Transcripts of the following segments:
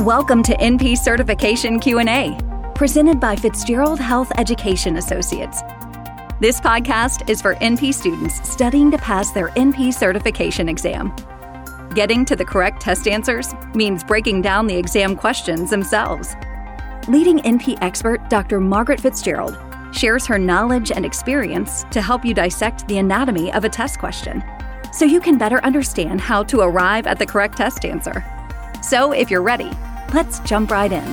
Welcome to NP Certification Q&A, presented by Fitzgerald Health Education Associates. This podcast is for NP students studying to pass their NP certification exam. Getting to the correct test answers means breaking down the exam questions themselves. Leading NP expert Dr. Margaret Fitzgerald shares her knowledge and experience to help you dissect the anatomy of a test question so you can better understand how to arrive at the correct test answer. So, if you're ready, let's jump right in.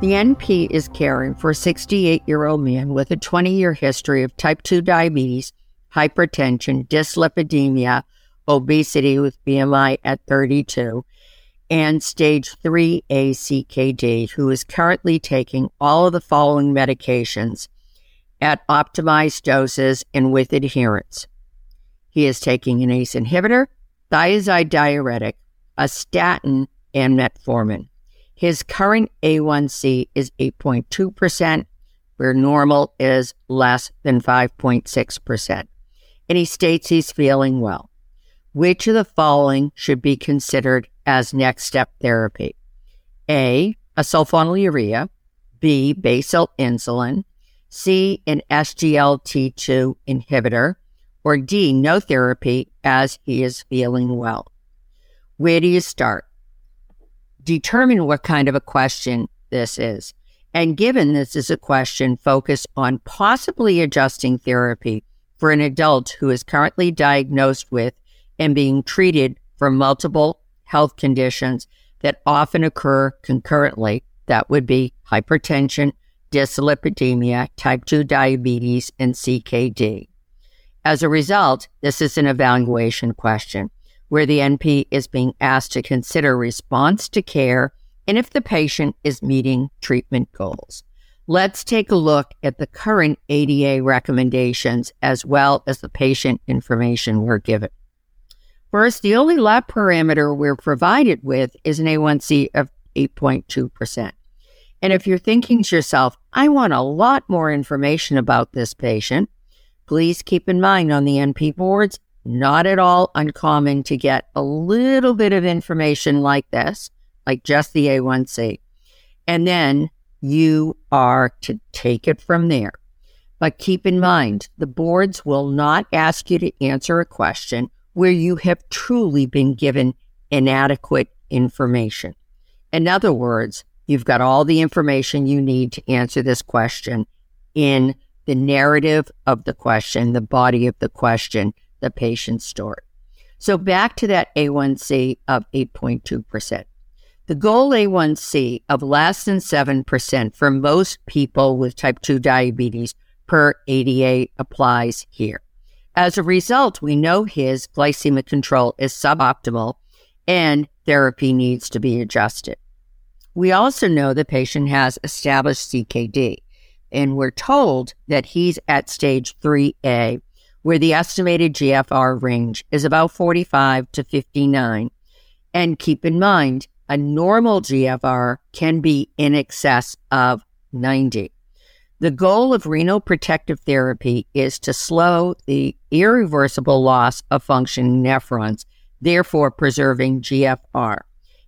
The NP is caring for a 68 year old man with a 20 year history of type 2 diabetes, hypertension, dyslipidemia, obesity with BMI at 32, and stage 3A CKD, who is currently taking all of the following medications at optimized doses and with adherence. He is taking an ACE inhibitor, thiazide diuretic, a statin, and metformin. His current A1C is 8.2%, where normal is less than 5.6%. And he states he's feeling well. Which of the following should be considered as next step therapy? A, a sulfonylurea, B, basal insulin, C, an SGLT2 inhibitor, or D, no therapy as he is feeling well. Where do you start? Determine what kind of a question this is. And given this is a question focused on possibly adjusting therapy for an adult who is currently diagnosed with and being treated for multiple health conditions that often occur concurrently, that would be hypertension, dyslipidemia, type 2 diabetes, and CKD. As a result, this is an evaluation question where the NP is being asked to consider response to care and if the patient is meeting treatment goals. Let's take a look at the current ADA recommendations as well as the patient information we're given. First, the only lab parameter we're provided with is an A1C of 8.2%. And if you're thinking to yourself, I want a lot more information about this patient, please keep in mind on the NP boards, not at all uncommon to get a little bit of information like this, like just the A1C. And then you are to take it from there. But keep in mind, the boards will not ask you to answer a question where you have truly been given inadequate information. In other words, you've got all the information you need to answer this question in the narrative of the question, the body of the question, the patient's story. So back to that A1C of 8.2%. The goal A1C of less than 7% for most people with type 2 diabetes per ADA applies here. As a result, we know his glycemic control is suboptimal and therapy needs to be adjusted. We also know the patient has established CKD, and we're told that he's at stage 3A, where the estimated GFR range is about 45 to 59. And keep in mind, a normal GFR can be in excess of 90. The goal of renal protective therapy is to slow the irreversible loss of functioning nephrons, therefore preserving GFR.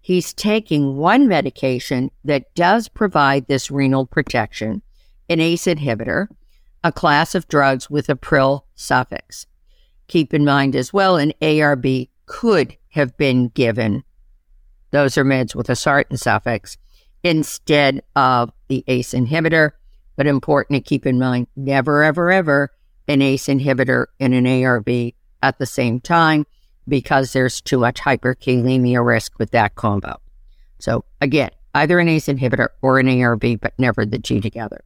He's taking one medication that does provide this renal protection, an ACE inhibitor, a class of drugs with a pril suffix. Keep in mind as well, an ARB could have been given. Those are meds with a sartan suffix instead of the ACE inhibitor. But important to keep in mind, never, ever, ever an ACE inhibitor and an ARB at the same time because there's too much hyperkalemia risk with that combo. So again, either an ACE inhibitor or an ARB, but never the two together.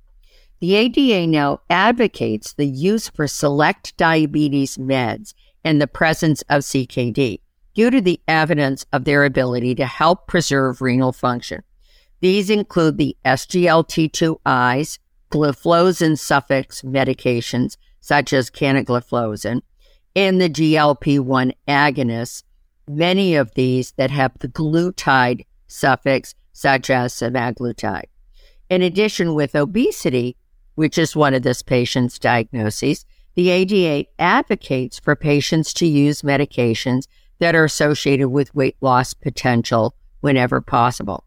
The ADA now advocates the use for select diabetes meds in the presence of CKD due to the evidence of their ability to help preserve renal function. These include the SGLT2Is, gliflozin suffix medications such as canagliflozin, and the GLP-1 agonists, many of these that have the glutide suffix such as semaglutide. In addition, with obesity, which is one of this patient's diagnoses, the ADA advocates for patients to use medications that are associated with weight loss potential whenever possible.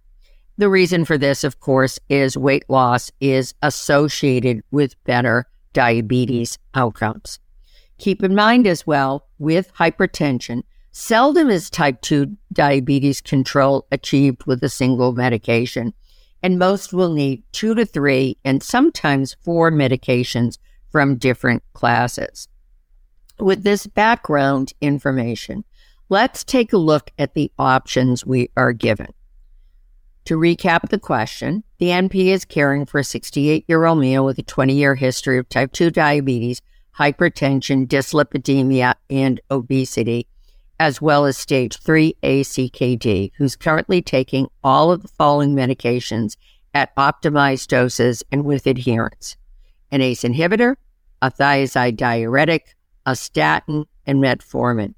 The reason for this, of course, is weight loss is associated with better diabetes outcomes. Keep in mind as well, with hypertension, seldom is type 2 diabetes control achieved with a single medication, and most will need two to three and sometimes four medications from different classes. With this background information, let's take a look at the options we are given. To recap the question, the NP is caring for a 68 year old male with a 20 year history of type 2 diabetes, hypertension, dyslipidemia, and obesity, as well as stage 3A CKD, who's currently taking all of the following medications at optimized doses and with adherence an ACE inhibitor, a thiazide diuretic, a statin, and metformin.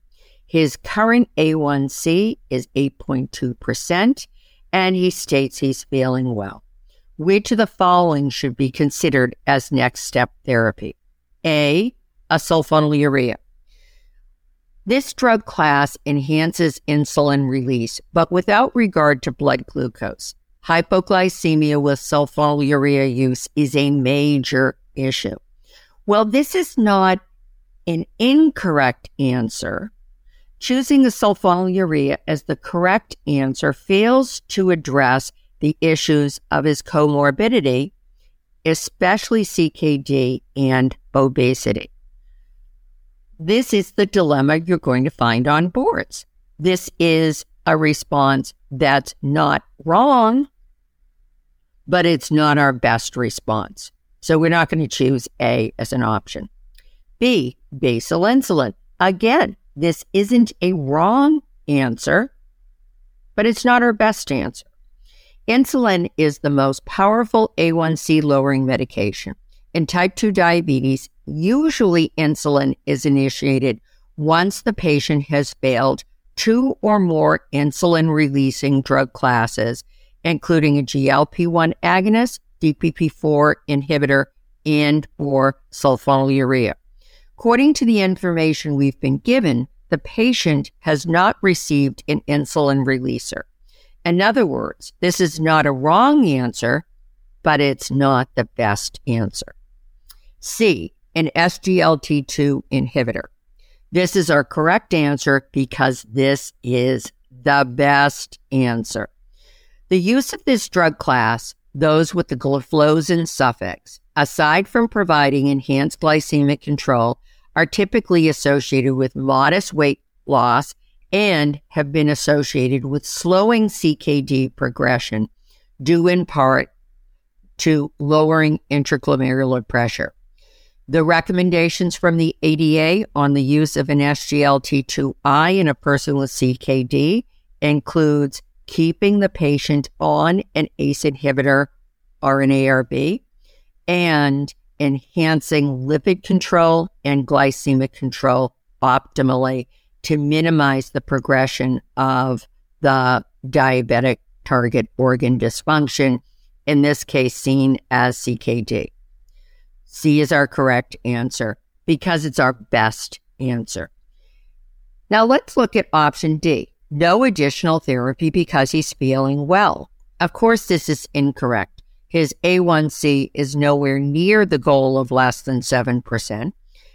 His current A1C is 8.2% and he states he's feeling well. Which of the following should be considered as next step therapy? A, a sulfonylurea. This drug class enhances insulin release, but without regard to blood glucose. Hypoglycemia with sulfonylurea use is a major issue. Well, this is not an incorrect answer Choosing the sulfonylurea as the correct answer fails to address the issues of his comorbidity, especially CKD and obesity. This is the dilemma you're going to find on boards. This is a response that's not wrong, but it's not our best response. So we're not going to choose A as an option. B, basal insulin. Again, this isn't a wrong answer, but it's not our best answer. Insulin is the most powerful A1C lowering medication. In type 2 diabetes, usually insulin is initiated once the patient has failed two or more insulin releasing drug classes, including a GLP-1 agonist, DPP-4 inhibitor, and or sulfonylurea. According to the information we've been given, the patient has not received an insulin releaser. In other words, this is not a wrong answer, but it's not the best answer. C, an SGLT2 inhibitor. This is our correct answer because this is the best answer. The use of this drug class, those with the gliflozin suffix, aside from providing enhanced glycemic control, are typically associated with modest weight loss and have been associated with slowing CKD progression, due in part to lowering intraglomerular pressure. The recommendations from the ADA on the use of an SGLT2I in a person with CKD includes keeping the patient on an ACE inhibitor or an ARB and enhancing lipid control and glycemic control optimally to minimize the progression of the diabetic target organ dysfunction, in this case seen as CKD. C is our correct answer because it's our best answer. Now let's look at option D. No additional therapy because he's feeling well. Of course, this is incorrect. His A1C is nowhere near the goal of less than 7%.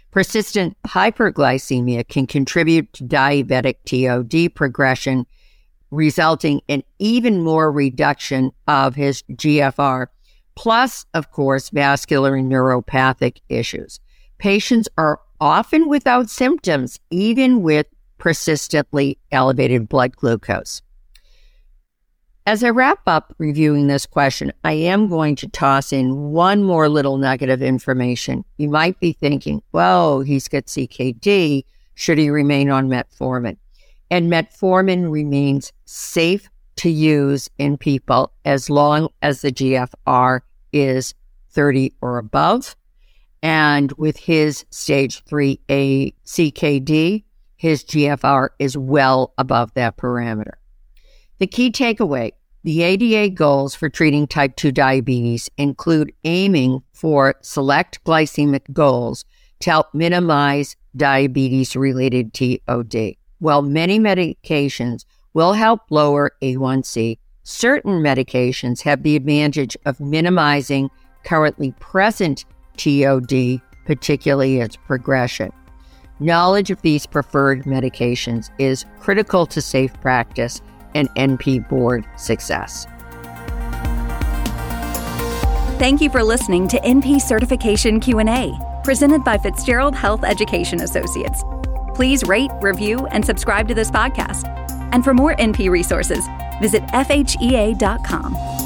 Persistent hyperglycemia can contribute to diabetic TOD progression, resulting in even more reduction of his GFR, plus, of course, vascular and neuropathic issues. Patients are often without symptoms, even with persistently elevated blood glucose. As I wrap up reviewing this question, I am going to toss in one more little nugget of information. You might be thinking, "Well, he's got CKD. Should he remain on metformin? And metformin remains safe to use in people as long as the GFR is 30 or above. And with his stage 3A CKD, his GFR is well above that parameter. The key takeaway the ADA goals for treating type 2 diabetes include aiming for select glycemic goals to help minimize diabetes related TOD. While many medications will help lower A1C, certain medications have the advantage of minimizing currently present TOD, particularly its progression. Knowledge of these preferred medications is critical to safe practice and NP board success. Thank you for listening to NP Certification Q&A, presented by Fitzgerald Health Education Associates. Please rate, review, and subscribe to this podcast. And for more NP resources, visit FHEA.com.